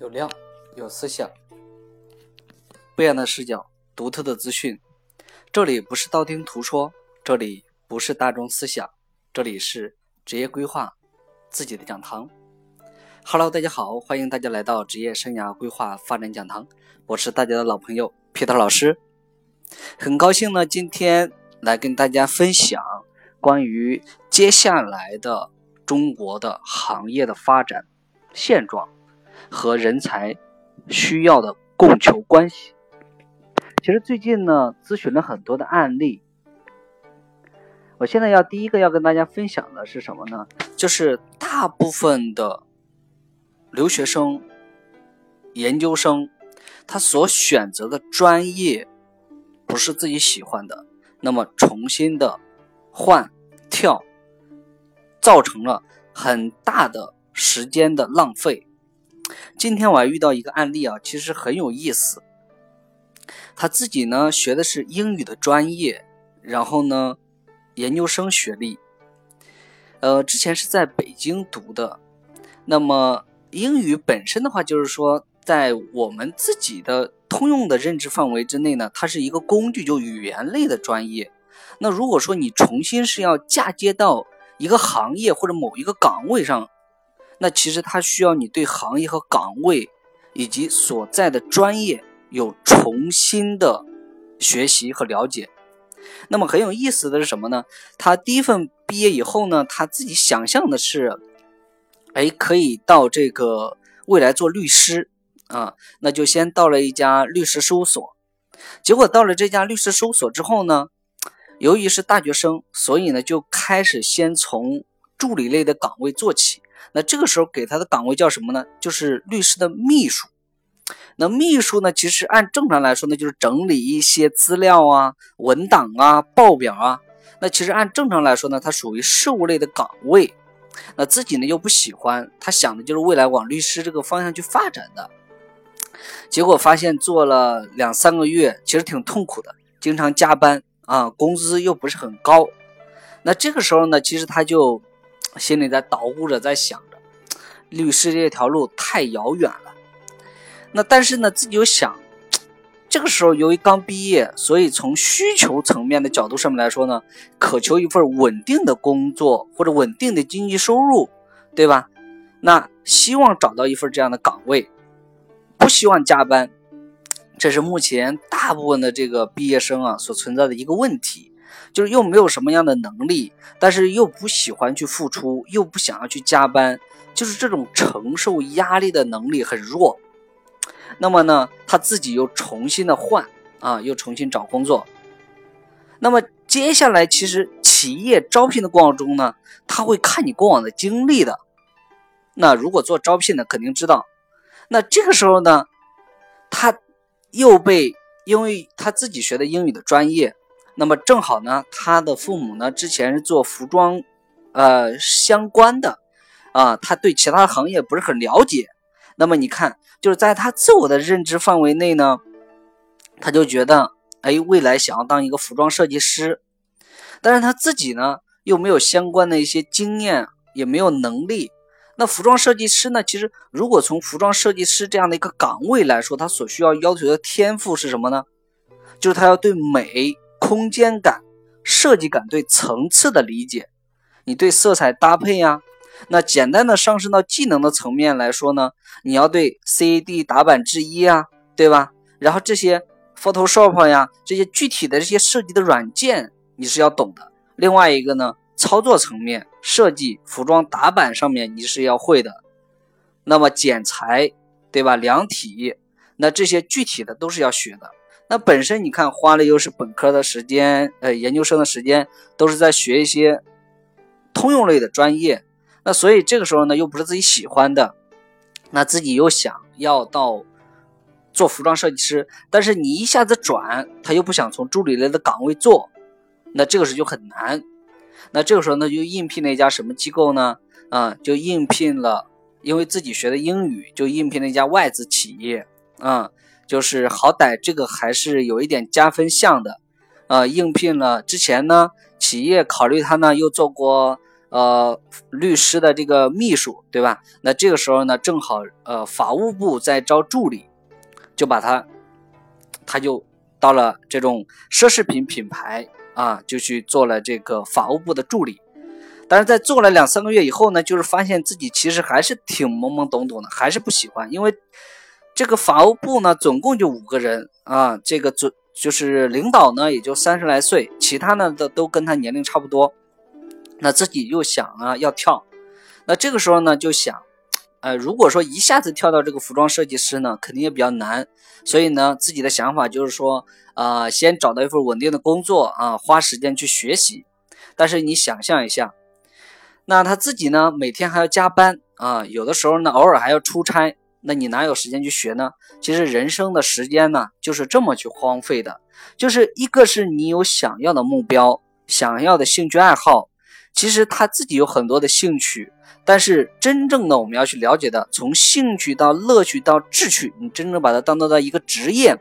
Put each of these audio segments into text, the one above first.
有料，有思想，不一样的视角，独特的资讯。这里不是道听途说，这里不是大众思想，这里是职业规划自己的讲堂。Hello，大家好，欢迎大家来到职业生涯规划发展讲堂，我是大家的老朋友 Peter 老师。很高兴呢，今天来跟大家分享关于接下来的中国的行业的发展现状。和人才需要的供求关系，其实最近呢咨询了很多的案例。我现在要第一个要跟大家分享的是什么呢？就是大部分的留学生、研究生，他所选择的专业不是自己喜欢的，那么重新的换跳，造成了很大的时间的浪费。今天我还遇到一个案例啊，其实很有意思。他自己呢学的是英语的专业，然后呢研究生学历，呃，之前是在北京读的。那么英语本身的话，就是说在我们自己的通用的认知范围之内呢，它是一个工具，就语言类的专业。那如果说你重新是要嫁接到一个行业或者某一个岗位上，那其实它需要你对行业和岗位以及所在的专业有重新的学习和了解。那么很有意思的是什么呢？他第一份毕业以后呢，他自己想象的是，哎，可以到这个未来做律师啊，那就先到了一家律师事务所。结果到了这家律师事务所之后呢，由于是大学生，所以呢就开始先从助理类的岗位做起。那这个时候给他的岗位叫什么呢？就是律师的秘书。那秘书呢，其实按正常来说呢，就是整理一些资料啊、文档啊、报表啊。那其实按正常来说呢，它属于事务类的岗位。那自己呢又不喜欢，他想的就是未来往律师这个方向去发展的。结果发现做了两三个月，其实挺痛苦的，经常加班啊，工资又不是很高。那这个时候呢，其实他就。心里在捣鼓着，在想着，律师这条路太遥远了。那但是呢，自己又想，这个时候由于刚毕业，所以从需求层面的角度上面来说呢，渴求一份稳定的工作或者稳定的经济收入，对吧？那希望找到一份这样的岗位，不希望加班，这是目前大部分的这个毕业生啊所存在的一个问题。就是又没有什么样的能力，但是又不喜欢去付出，又不想要去加班，就是这种承受压力的能力很弱。那么呢，他自己又重新的换啊，又重新找工作。那么接下来，其实企业招聘的过程中呢，他会看你过往的经历的。那如果做招聘的，肯定知道。那这个时候呢，他又被因为他自己学的英语的专业。那么正好呢，他的父母呢之前是做服装，呃相关的，啊，他对其他行业不是很了解。那么你看，就是在他自我的认知范围内呢，他就觉得，哎，未来想要当一个服装设计师，但是他自己呢又没有相关的一些经验，也没有能力。那服装设计师呢，其实如果从服装设计师这样的一个岗位来说，他所需要要求的天赋是什么呢？就是他要对美。空间感、设计感对层次的理解，你对色彩搭配呀，那简单的上升到技能的层面来说呢，你要对 CAD 打板制衣啊，对吧？然后这些 Photoshop 呀，这些具体的这些设计的软件你是要懂的。另外一个呢，操作层面设计服装打板上面你是要会的。那么剪裁，对吧？量体，那这些具体的都是要学的。那本身你看花了又是本科的时间，呃，研究生的时间都是在学一些通用类的专业，那所以这个时候呢又不是自己喜欢的，那自己又想要到做服装设计师，但是你一下子转，他又不想从助理类的岗位做，那这个时候就很难。那这个时候呢就应聘了一家什么机构呢？啊，就应聘了，因为自己学的英语，就应聘了一家外资企业，啊。就是好歹这个还是有一点加分项的，呃，应聘了之前呢，企业考虑他呢又做过呃律师的这个秘书，对吧？那这个时候呢，正好呃法务部在招助理，就把他，他就到了这种奢侈品品牌啊，就去做了这个法务部的助理。但是在做了两三个月以后呢，就是发现自己其实还是挺懵懵懂懂的，还是不喜欢，因为这个法务部呢，总共就五个人啊，这个总就是领导呢也就三十来岁，其他呢都都跟他年龄差不多。那自己又想啊要跳，那这个时候呢就想，呃，如果说一下子跳到这个服装设计师呢，肯定也比较难，所以呢自己的想法就是说，呃，先找到一份稳定的工作啊，花时间去学习。但是你想象一下。那他自己呢，每天还要加班啊，有的时候呢，偶尔还要出差，那你哪有时间去学呢？其实人生的时间呢，就是这么去荒废的。就是一个是你有想要的目标，想要的兴趣爱好，其实他自己有很多的兴趣，但是真正的我们要去了解的，从兴趣到乐趣到志趣，你真正把它当做到一个职业，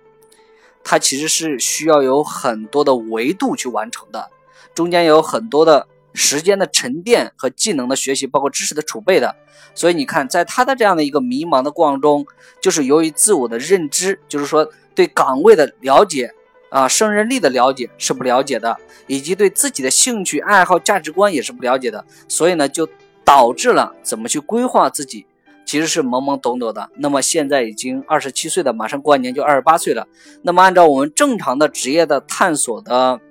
它其实是需要有很多的维度去完成的，中间有很多的。时间的沉淀和技能的学习，包括知识的储备的，所以你看，在他的这样的一个迷茫的过程中，就是由于自我的认知，就是说对岗位的了解啊，胜任力的了解是不了解的，以及对自己的兴趣爱好、价值观也是不了解的，所以呢，就导致了怎么去规划自己，其实是懵懵懂懂的。那么现在已经二十七岁了，马上过完年就二十八岁了。那么按照我们正常的职业的探索的。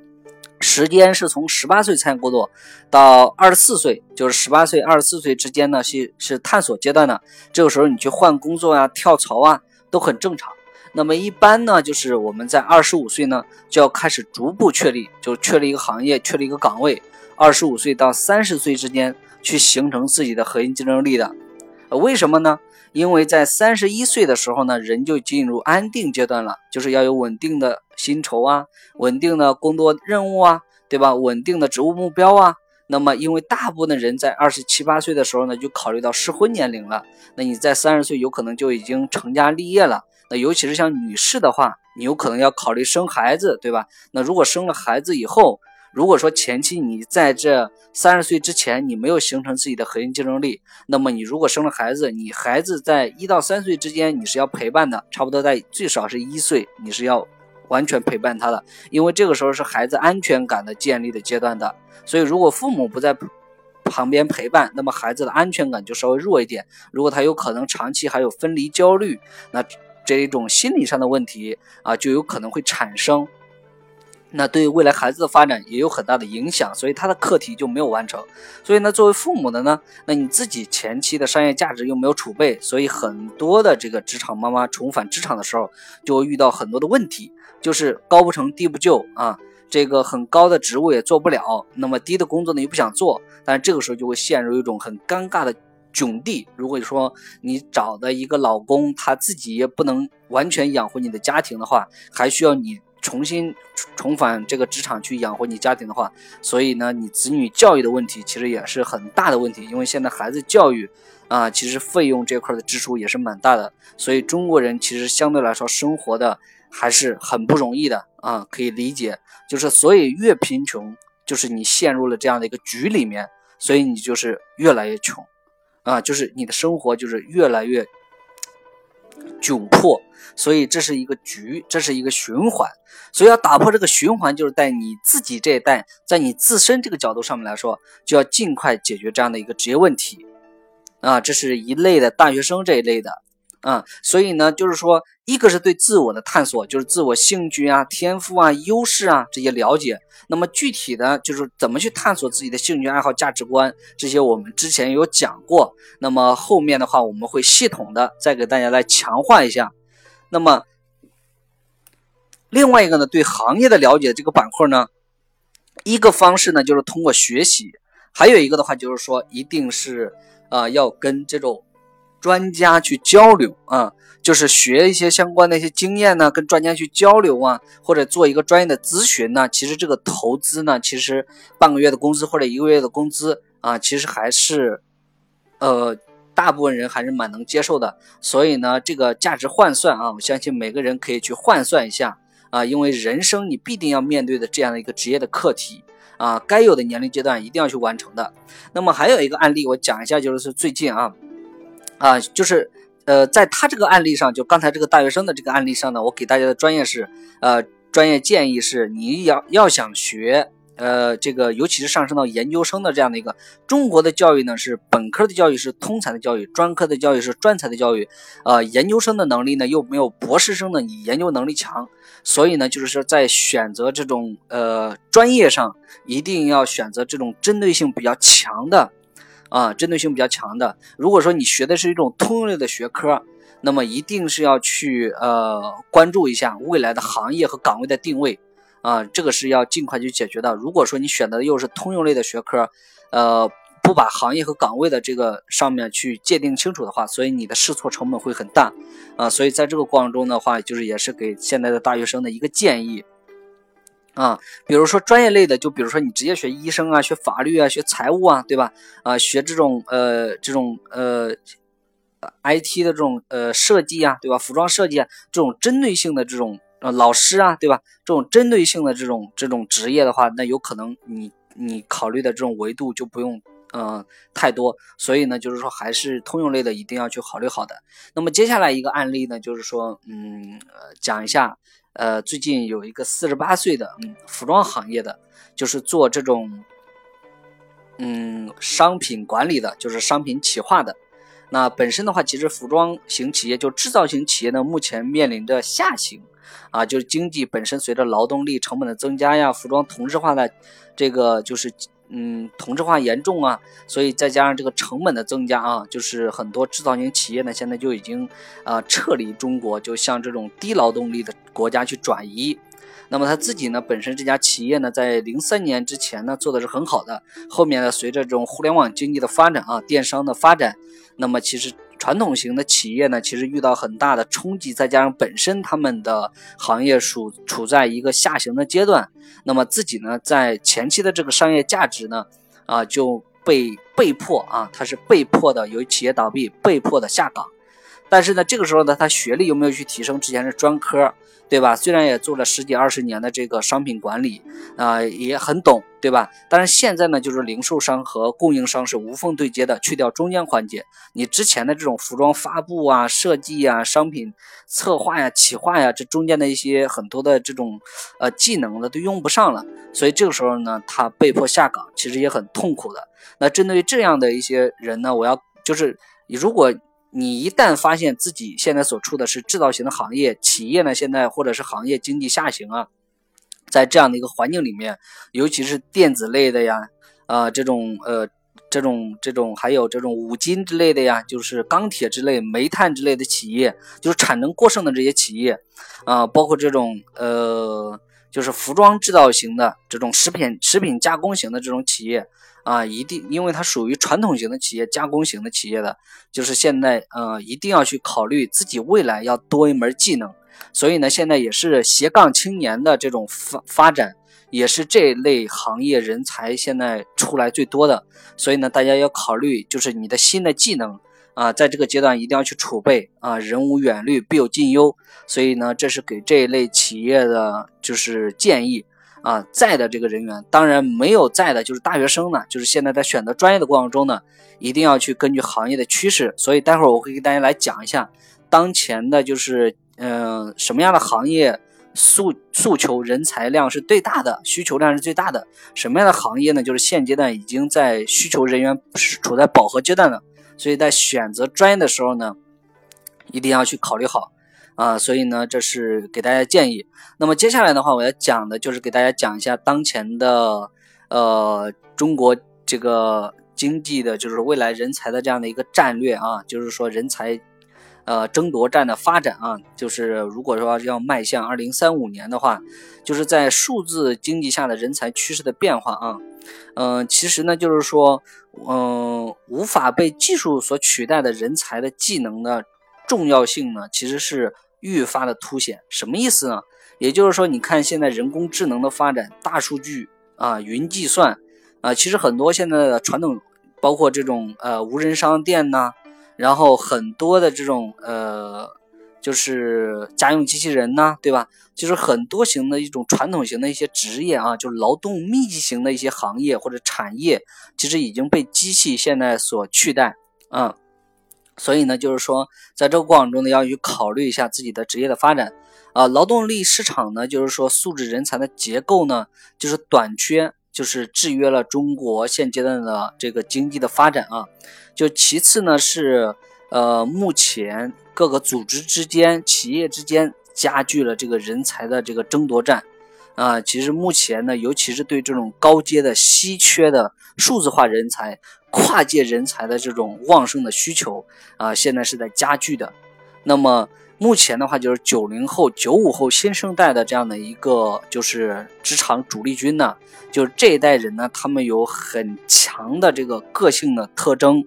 时间是从十八岁参与工作到二十四岁，就是十八岁二十四岁之间呢，是是探索阶段的。这个时候你去换工作啊、跳槽啊，都很正常。那么一般呢，就是我们在二十五岁呢，就要开始逐步确立，就确立一个行业，确立一个岗位。二十五岁到三十岁之间去形成自己的核心竞争力的。为什么呢？因为在三十一岁的时候呢，人就进入安定阶段了，就是要有稳定的薪酬啊，稳定的工作任务啊，对吧？稳定的职务目标啊。那么，因为大部分的人在二十七八岁的时候呢，就考虑到适婚年龄了。那你在三十岁有可能就已经成家立业了。那尤其是像女士的话，你有可能要考虑生孩子，对吧？那如果生了孩子以后，如果说前期你在这三十岁之前你没有形成自己的核心竞争力，那么你如果生了孩子，你孩子在一到三岁之间你是要陪伴的，差不多在最少是一岁你是要完全陪伴他的，因为这个时候是孩子安全感的建立的阶段的。所以如果父母不在旁边陪伴，那么孩子的安全感就稍微弱一点。如果他有可能长期还有分离焦虑，那这一种心理上的问题啊就有可能会产生。那对于未来孩子的发展也有很大的影响，所以他的课题就没有完成。所以呢，作为父母的呢，那你自己前期的商业价值又没有储备，所以很多的这个职场妈妈重返职场的时候，就会遇到很多的问题，就是高不成低不就啊，这个很高的职务也做不了，那么低的工作呢又不想做，但是这个时候就会陷入一种很尴尬的窘地。如果说你找的一个老公，他自己也不能完全养活你的家庭的话，还需要你。重新重返这个职场去养活你家庭的话，所以呢，你子女教育的问题其实也是很大的问题，因为现在孩子教育啊，其实费用这块的支出也是蛮大的，所以中国人其实相对来说生活的还是很不容易的啊，可以理解。就是所以越贫穷，就是你陷入了这样的一个局里面，所以你就是越来越穷啊，就是你的生活就是越来越。窘迫，所以这是一个局，这是一个循环，所以要打破这个循环，就是在你自己这一代，在你自身这个角度上面来说，就要尽快解决这样的一个职业问题，啊，这是一类的大学生这一类的。啊，所以呢，就是说，一个是对自我的探索，就是自我兴趣啊、天赋啊、优势啊这些了解。那么具体的就是怎么去探索自己的兴趣爱好、价值观这些，我们之前有讲过。那么后面的话，我们会系统的再给大家来强化一下。那么另外一个呢，对行业的了解这个板块呢，一个方式呢就是通过学习，还有一个的话就是说，一定是啊要跟这种。专家去交流啊，就是学一些相关的一些经验呢，跟专家去交流啊，或者做一个专业的咨询呢。其实这个投资呢，其实半个月的工资或者一个月的工资啊，其实还是，呃，大部分人还是蛮能接受的。所以呢，这个价值换算啊，我相信每个人可以去换算一下。啊，因为人生你必定要面对的这样的一个职业的课题啊，该有的年龄阶段一定要去完成的。那么还有一个案例，我讲一下，就是最近啊啊，就是呃，在他这个案例上，就刚才这个大学生的这个案例上呢，我给大家的专业是呃，专业建议是你要要想学。呃，这个尤其是上升到研究生的这样的一个中国的教育呢，是本科的教育是通才的教育，专科的教育是专才的教育，呃，研究生的能力呢又没有博士生的你研究能力强，所以呢，就是说在选择这种呃专业上，一定要选择这种针对性比较强的，啊，针对性比较强的。如果说你学的是一种通用类的学科，那么一定是要去呃关注一下未来的行业和岗位的定位。啊，这个是要尽快去解决的。如果说你选择的又是通用类的学科，呃，不把行业和岗位的这个上面去界定清楚的话，所以你的试错成本会很大啊。所以在这个过程中的话，就是也是给现在的大学生的一个建议啊。比如说专业类的，就比如说你直接学医生啊，学法律啊，学财务啊，对吧？啊，学这种呃这种呃 IT 的这种呃设计啊，对吧？服装设计啊，这种针对性的这种。呃，老师啊，对吧？这种针对性的这种这种职业的话，那有可能你你考虑的这种维度就不用嗯太多。所以呢，就是说还是通用类的一定要去考虑好的。那么接下来一个案例呢，就是说嗯讲一下，呃，最近有一个四十八岁的嗯服装行业的，就是做这种嗯商品管理的，就是商品企划的。那本身的话，其实服装型企业就制造型企业呢，目前面临着下行。啊，就是经济本身随着劳动力成本的增加呀，服装同质化的这个就是嗯同质化严重啊，所以再加上这个成本的增加啊，就是很多制造型企业呢现在就已经啊撤离中国，就向这种低劳动力的国家去转移。那么他自己呢本身这家企业呢在零三年之前呢做的是很好的，后面呢随着这种互联网经济的发展啊，电商的发展，那么其实。传统型的企业呢，其实遇到很大的冲击，再加上本身他们的行业属处在一个下行的阶段，那么自己呢，在前期的这个商业价值呢，啊，就被被迫啊，它是被迫的，由企业倒闭，被迫的下岗。但是呢，这个时候呢，他学历有没有去提升？之前是专科。对吧？虽然也做了十几二十年的这个商品管理，啊，也很懂，对吧？但是现在呢，就是零售商和供应商是无缝对接的，去掉中间环节，你之前的这种服装发布啊、设计啊、商品策划呀、企划呀，这中间的一些很多的这种呃技能呢，都用不上了。所以这个时候呢，他被迫下岗，其实也很痛苦的。那针对这样的一些人呢，我要就是你如果。你一旦发现自己现在所处的是制造型的行业，企业呢现在或者是行业经济下行啊，在这样的一个环境里面，尤其是电子类的呀，啊这种呃这种这种还有这种五金之类的呀，就是钢铁之类、煤炭之类的企业，就是产能过剩的这些企业啊，包括这种呃就是服装制造型的这种食品食品加工型的这种企业。啊，一定，因为它属于传统型的企业、加工型的企业的，就是现在，呃，一定要去考虑自己未来要多一门技能。所以呢，现在也是斜杠青年的这种发发展，也是这类行业人才现在出来最多的。所以呢，大家要考虑，就是你的新的技能啊，在这个阶段一定要去储备啊。人无远虑，必有近忧。所以呢，这是给这一类企业的就是建议。啊，在的这个人员，当然没有在的，就是大学生呢。就是现在在选择专业的过程中呢，一定要去根据行业的趋势。所以待会儿我会给大家来讲一下，当前的就是嗯什么样的行业诉诉求人才量是最大的，需求量是最大的。什么样的行业呢？就是现阶段已经在需求人员是处在饱和阶段的。所以在选择专业的时候呢，一定要去考虑好。啊，所以呢，这是给大家建议。那么接下来的话，我要讲的就是给大家讲一下当前的，呃，中国这个经济的，就是未来人才的这样的一个战略啊，就是说人才，呃，争夺战的发展啊，就是如果说要迈向二零三五年的话，就是在数字经济下的人才趋势的变化啊，嗯，其实呢，就是说，嗯，无法被技术所取代的人才的技能的重要性呢，其实是。愈发的凸显，什么意思呢？也就是说，你看现在人工智能的发展，大数据啊，云计算啊，其实很多现在的传统，包括这种呃无人商店呐，然后很多的这种呃，就是家用机器人呐，对吧？就是很多型的一种传统型的一些职业啊，就是劳动密集型的一些行业或者产业，其实已经被机器现在所取代啊。所以呢，就是说，在这个过程中呢，要去考虑一下自己的职业的发展啊。劳动力市场呢，就是说素质人才的结构呢，就是短缺，就是制约了中国现阶段的这个经济的发展啊。就其次呢，是呃，目前各个组织之间、企业之间加剧了这个人才的这个争夺战啊。其实目前呢，尤其是对这种高阶的稀缺的数字化人才。跨界人才的这种旺盛的需求啊，现在是在加剧的。那么目前的话，就是九零后、九五后新生代的这样的一个就是职场主力军呢，就是这一代人呢，他们有很强的这个个性的特征，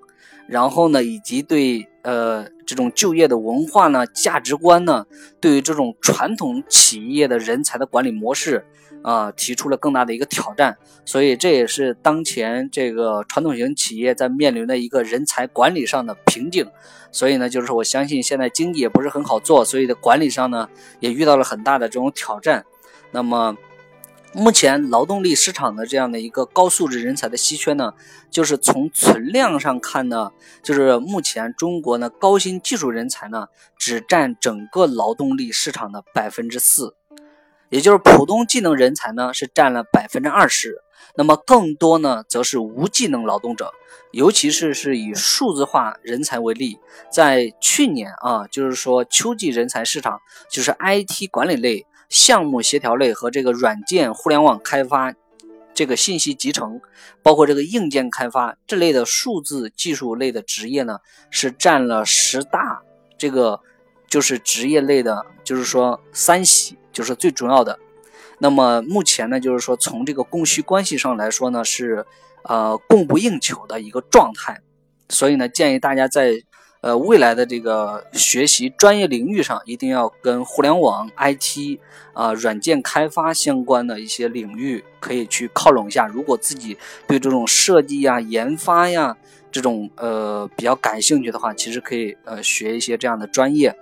然后呢，以及对呃这种就业的文化呢、价值观呢，对于这种传统企业的人才的管理模式。啊，提出了更大的一个挑战，所以这也是当前这个传统型企业在面临的一个人才管理上的瓶颈。所以呢，就是我相信现在经济也不是很好做，所以的管理上呢也遇到了很大的这种挑战。那么，目前劳动力市场的这样的一个高素质人才的稀缺呢，就是从存量上看呢，就是目前中国呢高新技术人才呢只占整个劳动力市场的百分之四。也就是普通技能人才呢是占了百分之二十，那么更多呢则是无技能劳动者，尤其是是以数字化人才为例，在去年啊，就是说秋季人才市场，就是 IT 管理类、项目协调类和这个软件互联网开发、这个信息集成，包括这个硬件开发这类的数字技术类的职业呢，是占了十大这个就是职业类的，就是说三喜。就是最重要的。那么目前呢，就是说从这个供需关系上来说呢，是呃供不应求的一个状态。所以呢，建议大家在呃未来的这个学习专业领域上，一定要跟互联网、IT 啊、软件开发相关的一些领域可以去靠拢一下。如果自己对这种设计呀、研发呀这种呃比较感兴趣的话，其实可以呃学一些这样的专业。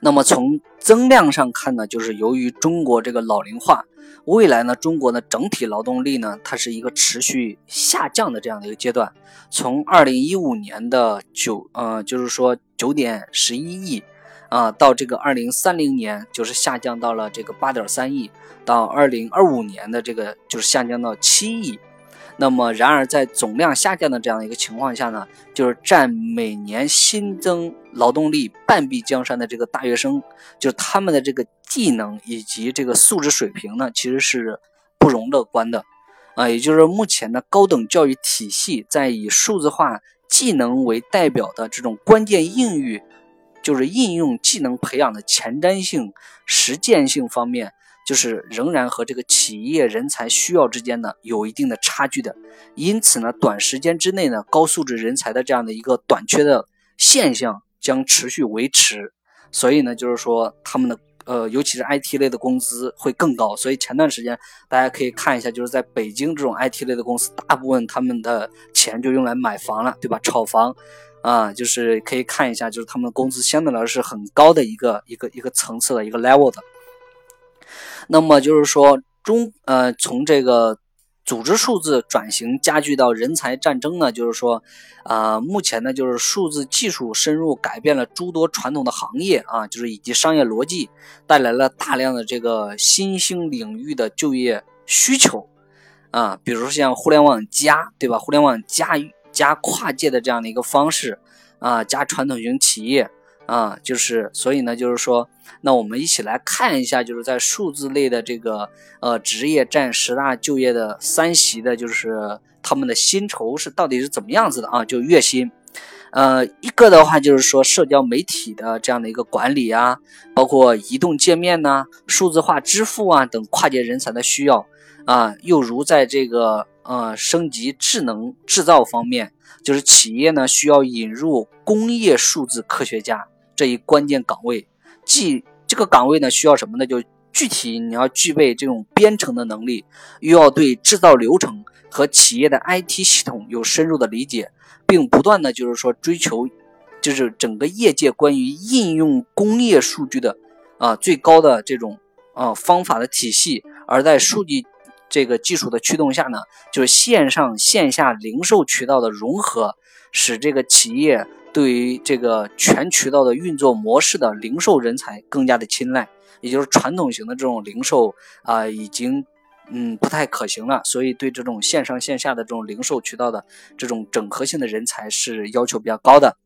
那么从增量上看呢，就是由于中国这个老龄化，未来呢，中国的整体劳动力呢，它是一个持续下降的这样的一个阶段。从二零一五年的九呃，就是说九点十一亿啊，到这个二零三零年就是下降到了这个八点三亿，到二零二五年的这个就是下降到七亿。那么，然而在总量下降的这样一个情况下呢，就是占每年新增劳动力半壁江山的这个大学生，就是他们的这个技能以及这个素质水平呢，其实是不容乐观的，啊，也就是目前的高等教育体系在以数字化技能为代表的这种关键应用，就是应用技能培养的前瞻性、实践性方面。就是仍然和这个企业人才需要之间呢有一定的差距的，因此呢，短时间之内呢，高素质人才的这样的一个短缺的现象将持续维持。所以呢，就是说他们的呃，尤其是 IT 类的工资会更高。所以前段时间大家可以看一下，就是在北京这种 IT 类的公司，大部分他们的钱就用来买房了，对吧？炒房啊，就是可以看一下，就是他们的工资相对来说是很高的一个一个一个层次的一个 level 的。那么就是说，中呃，从这个组织数字转型加剧到人才战争呢，就是说，啊，目前呢，就是数字技术深入改变了诸多传统的行业啊，就是以及商业逻辑，带来了大量的这个新兴领域的就业需求啊，比如像互联网加，对吧？互联网加加跨界的这样的一个方式啊，加传统型企业。啊，就是所以呢，就是说，那我们一起来看一下，就是在数字类的这个呃职业占十大就业的三席的，就是他们的薪酬是到底是怎么样子的啊？就月薪，呃，一个的话就是说社交媒体的这样的一个管理啊，包括移动界面呐、数字化支付啊等跨界人才的需要啊，又如在这个呃升级智能制造方面，就是企业呢需要引入工业数字科学家。这一关键岗位，既这个岗位呢需要什么呢？就具体你要具备这种编程的能力，又要对制造流程和企业的 IT 系统有深入的理解，并不断的就是说追求就是整个业界关于应用工业数据的啊最高的这种啊方法的体系，而在数据这个技术的驱动下呢，就是线上线下零售渠道的融合，使这个企业对于这个全渠道的运作模式的零售人才更加的青睐，也就是传统型的这种零售啊已经。嗯，不太可行了，所以对这种线上线下的这种零售渠道的这种整合性的人才是要求比较高的。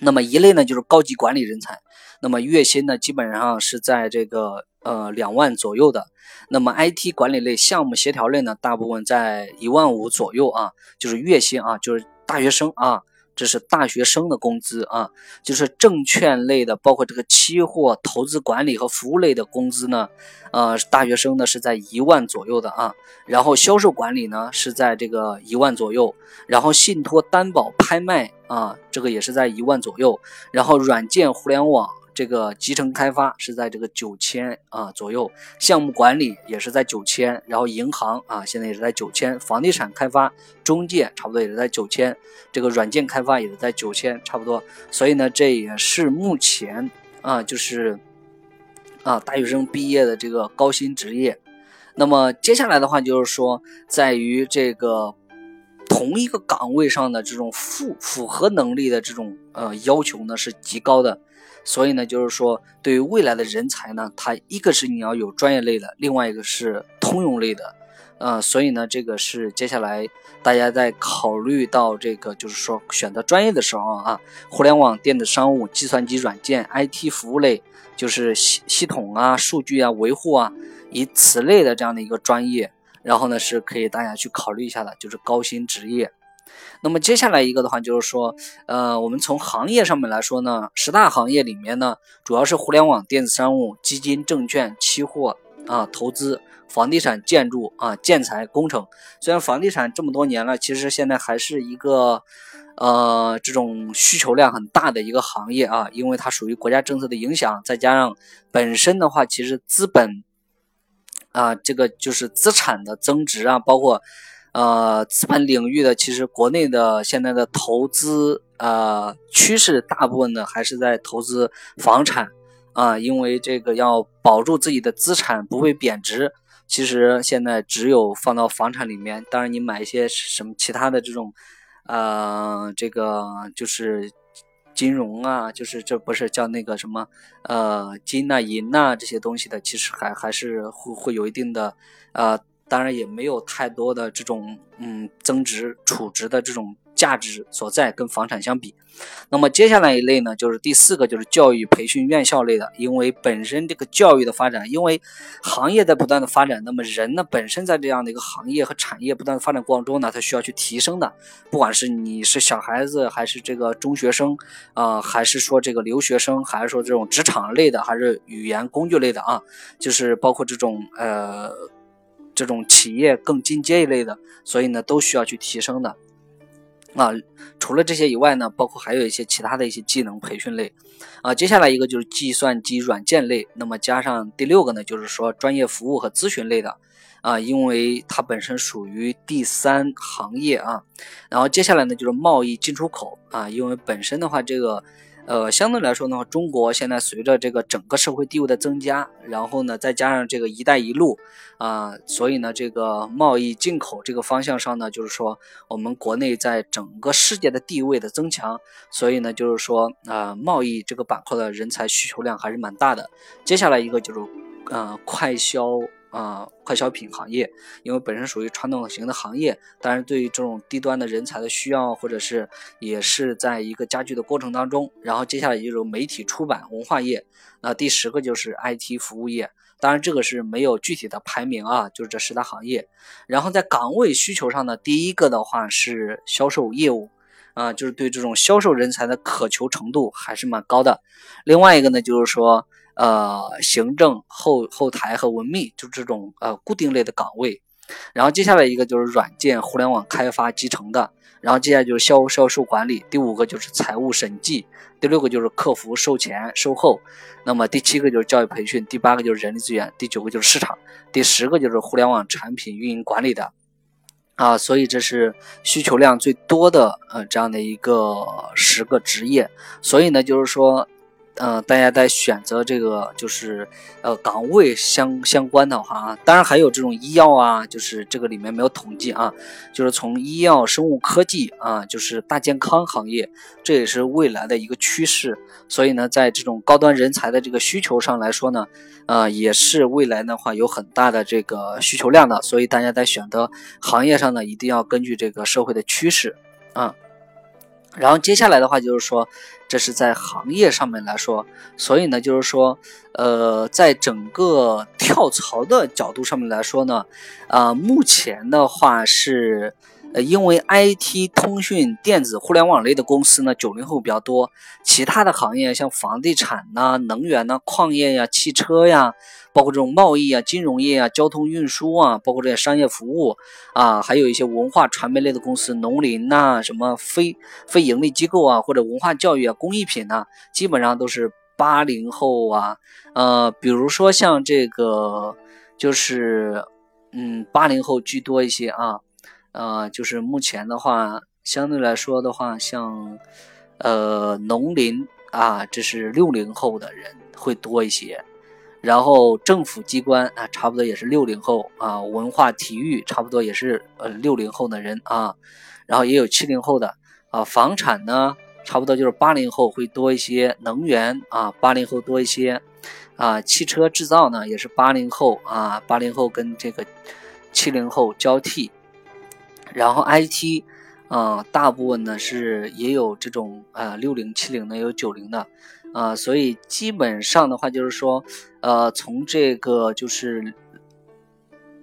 那么一类呢，就是高级管理人才，那么月薪呢基本上是在这个呃两万左右的。那么 IT 管理类、项目协调类呢，大部分在一万五左右啊，就是月薪啊，就是大学生啊。这是大学生的工资啊，就是证券类的，包括这个期货、投资管理和服务类的工资呢，呃，大学生呢是在一万左右的啊，然后销售管理呢是在这个一万左右，然后信托、担保、拍卖啊，这个也是在一万左右，然后软件、互联网。这个集成开发是在这个九千啊左右，项目管理也是在九千，然后银行啊现在也是在九千，房地产开发中介差不多也是在九千，这个软件开发也是在九千差不多，所以呢这也是目前啊就是啊大学生毕业的这个高薪职业。那么接下来的话就是说，在于这个同一个岗位上的这种符符合能力的这种呃要求呢是极高的。所以呢，就是说，对于未来的人才呢，他一个是你要有专业类的，另外一个是通用类的，呃，所以呢，这个是接下来大家在考虑到这个，就是说选择专业的时候啊，互联网、电子商务、计算机软件、IT 服务类，就是系系统啊、数据啊、维护啊，以此类的这样的一个专业，然后呢，是可以大家去考虑一下的，就是高薪职业。那么接下来一个的话，就是说，呃，我们从行业上面来说呢，十大行业里面呢，主要是互联网、电子商务、基金、证券、期货啊，投资、房地产、建筑啊，建材、工程。虽然房地产这么多年了，其实现在还是一个，呃，这种需求量很大的一个行业啊，因为它属于国家政策的影响，再加上本身的话，其实资本啊，这个就是资产的增值啊，包括。呃，资本领域的其实国内的现在的投资呃趋势，大部分呢还是在投资房产啊，因为这个要保住自己的资产不会贬值，其实现在只有放到房产里面。当然，你买一些什么其他的这种，呃，这个就是金融啊，就是这不是叫那个什么呃金呐银呐这些东西的，其实还还是会会有一定的呃。当然也没有太多的这种嗯增值储值的这种价值所在，跟房产相比。那么接下来一类呢，就是第四个，就是教育培训院校类的。因为本身这个教育的发展，因为行业在不断的发展，那么人呢本身在这样的一个行业和产业不断的发展过程中呢，他需要去提升的。不管是你是小孩子，还是这个中学生啊，还是说这个留学生，还是说这种职场类的，还是语言工具类的啊，就是包括这种呃。这种企业更进阶一类的，所以呢都需要去提升的啊。除了这些以外呢，包括还有一些其他的一些技能培训类啊。接下来一个就是计算机软件类，那么加上第六个呢，就是说专业服务和咨询类的啊，因为它本身属于第三行业啊。然后接下来呢就是贸易进出口啊，因为本身的话这个。呃，相对来说呢，中国现在随着这个整个社会地位的增加，然后呢，再加上这个“一带一路”啊，所以呢，这个贸易进口这个方向上呢，就是说我们国内在整个世界的地位的增强，所以呢，就是说啊，贸易这个板块的人才需求量还是蛮大的。接下来一个就是，呃，快销。啊，快消品行业，因为本身属于传统型的行业，但是对于这种低端的人才的需要，或者是也是在一个加剧的过程当中。然后接下来就是媒体出版文化业，那第十个就是 IT 服务业，当然这个是没有具体的排名啊，就是这十大行业。然后在岗位需求上呢，第一个的话是销售业务，啊，就是对这种销售人才的渴求程度还是蛮高的。另外一个呢，就是说。呃，行政后后台和文秘，就这种呃固定类的岗位。然后接下来一个就是软件互联网开发集成的。然后接下来就是销销售管理。第五个就是财务审计。第六个就是客服售前售后。那么第七个就是教育培训。第八个就是人力资源。第九个就是市场。第十个就是互联网产品运营管理的。啊，所以这是需求量最多的呃这样的一个十个职业，所以呢，就是说。嗯，大家在选择这个就是呃岗位相相关的话啊，当然还有这种医药啊，就是这个里面没有统计啊，就是从医药、生物科技啊，就是大健康行业，这也是未来的一个趋势。所以呢，在这种高端人才的这个需求上来说呢，呃，也是未来的话有很大的这个需求量的。所以大家在选择行业上呢，一定要根据这个社会的趋势啊。然后接下来的话就是说，这是在行业上面来说，所以呢，就是说，呃，在整个跳槽的角度上面来说呢，啊，目前的话是。因为 IT、通讯、电子、互联网类的公司呢，九零后比较多。其他的行业像房地产呐、能源呐、矿业呀、汽车呀，包括这种贸易啊、金融业啊、交通运输啊，包括这些商业服务啊，还有一些文化传媒类的公司，农林呐、什么非非盈利机构啊，或者文化教育啊、工艺品呐，基本上都是八零后啊。呃，比如说像这个，就是嗯，八零后居多一些啊。呃，就是目前的话，相对来说的话，像，呃，农林啊，这是六零后的人会多一些，然后政府机关啊，差不多也是六零后啊，文化体育差不多也是呃六零后的人啊，然后也有七零后的啊，房产呢，差不多就是八零后会多一些，能源啊，八零后多一些，啊，汽车制造呢也是八零后啊，八零后跟这个七零后交替。然后 IT，啊，大部分呢是也有这种呃六零七零的，有九零的，啊，所以基本上的话就是说，呃，从这个就是，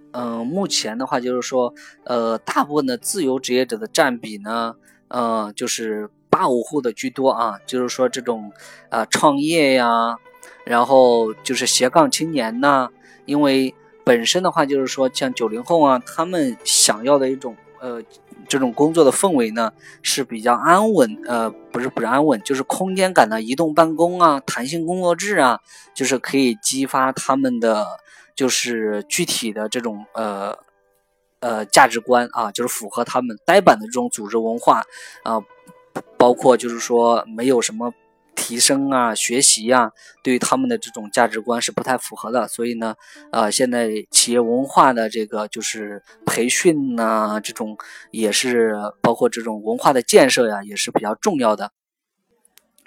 嗯，目前的话就是说，呃，大部分的自由职业者的占比呢，呃，就是八五后的居多啊，就是说这种啊创业呀，然后就是斜杠青年呐，因为本身的话就是说像九零后啊，他们想要的一种。呃，这种工作的氛围呢是比较安稳，呃，不是不是安稳，就是空间感的移动办公啊，弹性工作制啊，就是可以激发他们的就是具体的这种呃呃价值观啊，就是符合他们呆板的这种组织文化啊，包括就是说没有什么。提升啊，学习呀，对于他们的这种价值观是不太符合的，所以呢，呃，现在企业文化的这个就是培训呐，这种也是包括这种文化的建设呀，也是比较重要的。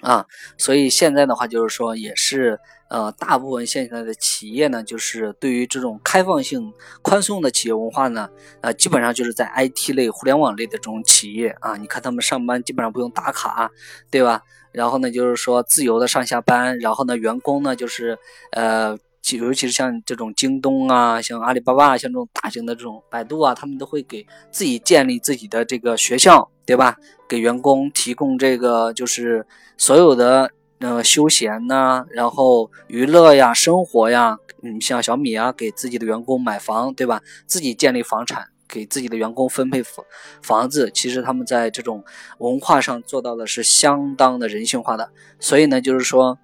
啊。所以现在的话，就是说，也是呃，大部分现在的企业呢，就是对于这种开放性、宽松的企业文化呢，呃，基本上就是在 IT 类、互联网类的这种企业啊，你看他们上班基本上不用打卡，对吧？然后呢，就是说自由的上下班。然后呢，员工呢，就是呃，尤其是像这种京东啊，像阿里巴巴，啊像这种大型的这种百度啊，他们都会给自己建立自己的这个学校，对吧？给员工提供这个就是所有的呃休闲呐，然后娱乐呀、生活呀，嗯，像小米啊，给自己的员工买房，对吧？自己建立房产。给自己的员工分配房房子，其实他们在这种文化上做到的是相当的人性化的。所以呢，就是说，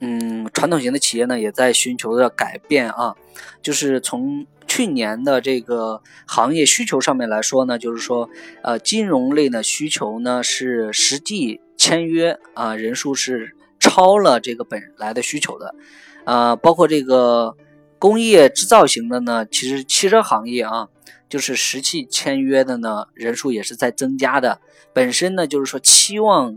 嗯，传统型的企业呢也在寻求着改变啊。就是从去年的这个行业需求上面来说呢，就是说，呃，金融类的需求呢是实际签约啊人数是超了这个本来的需求的，啊，包括这个工业制造型的呢，其实汽车行业啊。就是实际签约的呢，人数也是在增加的。本身呢，就是说期望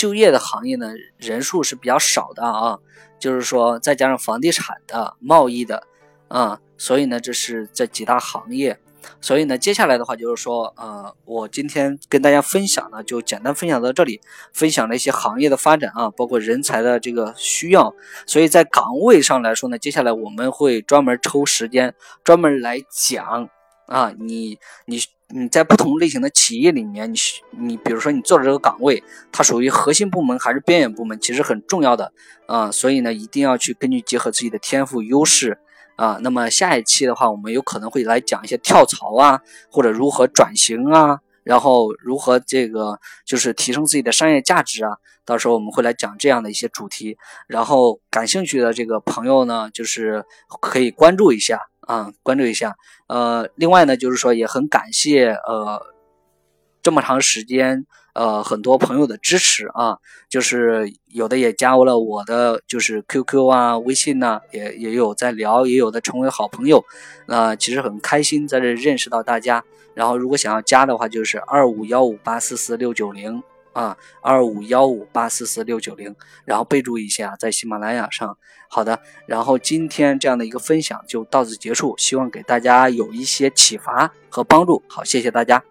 就业的行业呢，人数是比较少的啊。就是说，再加上房地产的、贸易的，啊，所以呢，这是这几大行业。所以呢，接下来的话就是说，呃，我今天跟大家分享呢，就简单分享到这里，分享了一些行业的发展啊，包括人才的这个需要。所以在岗位上来说呢，接下来我们会专门抽时间专门来讲。啊，你你你在不同类型的企业里面，你你比如说你做的这个岗位，它属于核心部门还是边缘部门，其实很重要的啊。所以呢，一定要去根据结合自己的天赋优势啊。那么下一期的话，我们有可能会来讲一些跳槽啊，或者如何转型啊，然后如何这个就是提升自己的商业价值啊。到时候我们会来讲这样的一些主题，然后感兴趣的这个朋友呢，就是可以关注一下。啊，关注一下。呃，另外呢，就是说也很感谢呃这么长时间呃很多朋友的支持啊，就是有的也加了我的就是 QQ 啊、微信呐，也也有在聊，也有的成为好朋友。那其实很开心在这认识到大家。然后如果想要加的话，就是二五幺五八四四六九零。啊，二五幺五八四四六九零，然后备注一下在喜马拉雅上。好的，然后今天这样的一个分享就到此结束，希望给大家有一些启发和帮助。好，谢谢大家。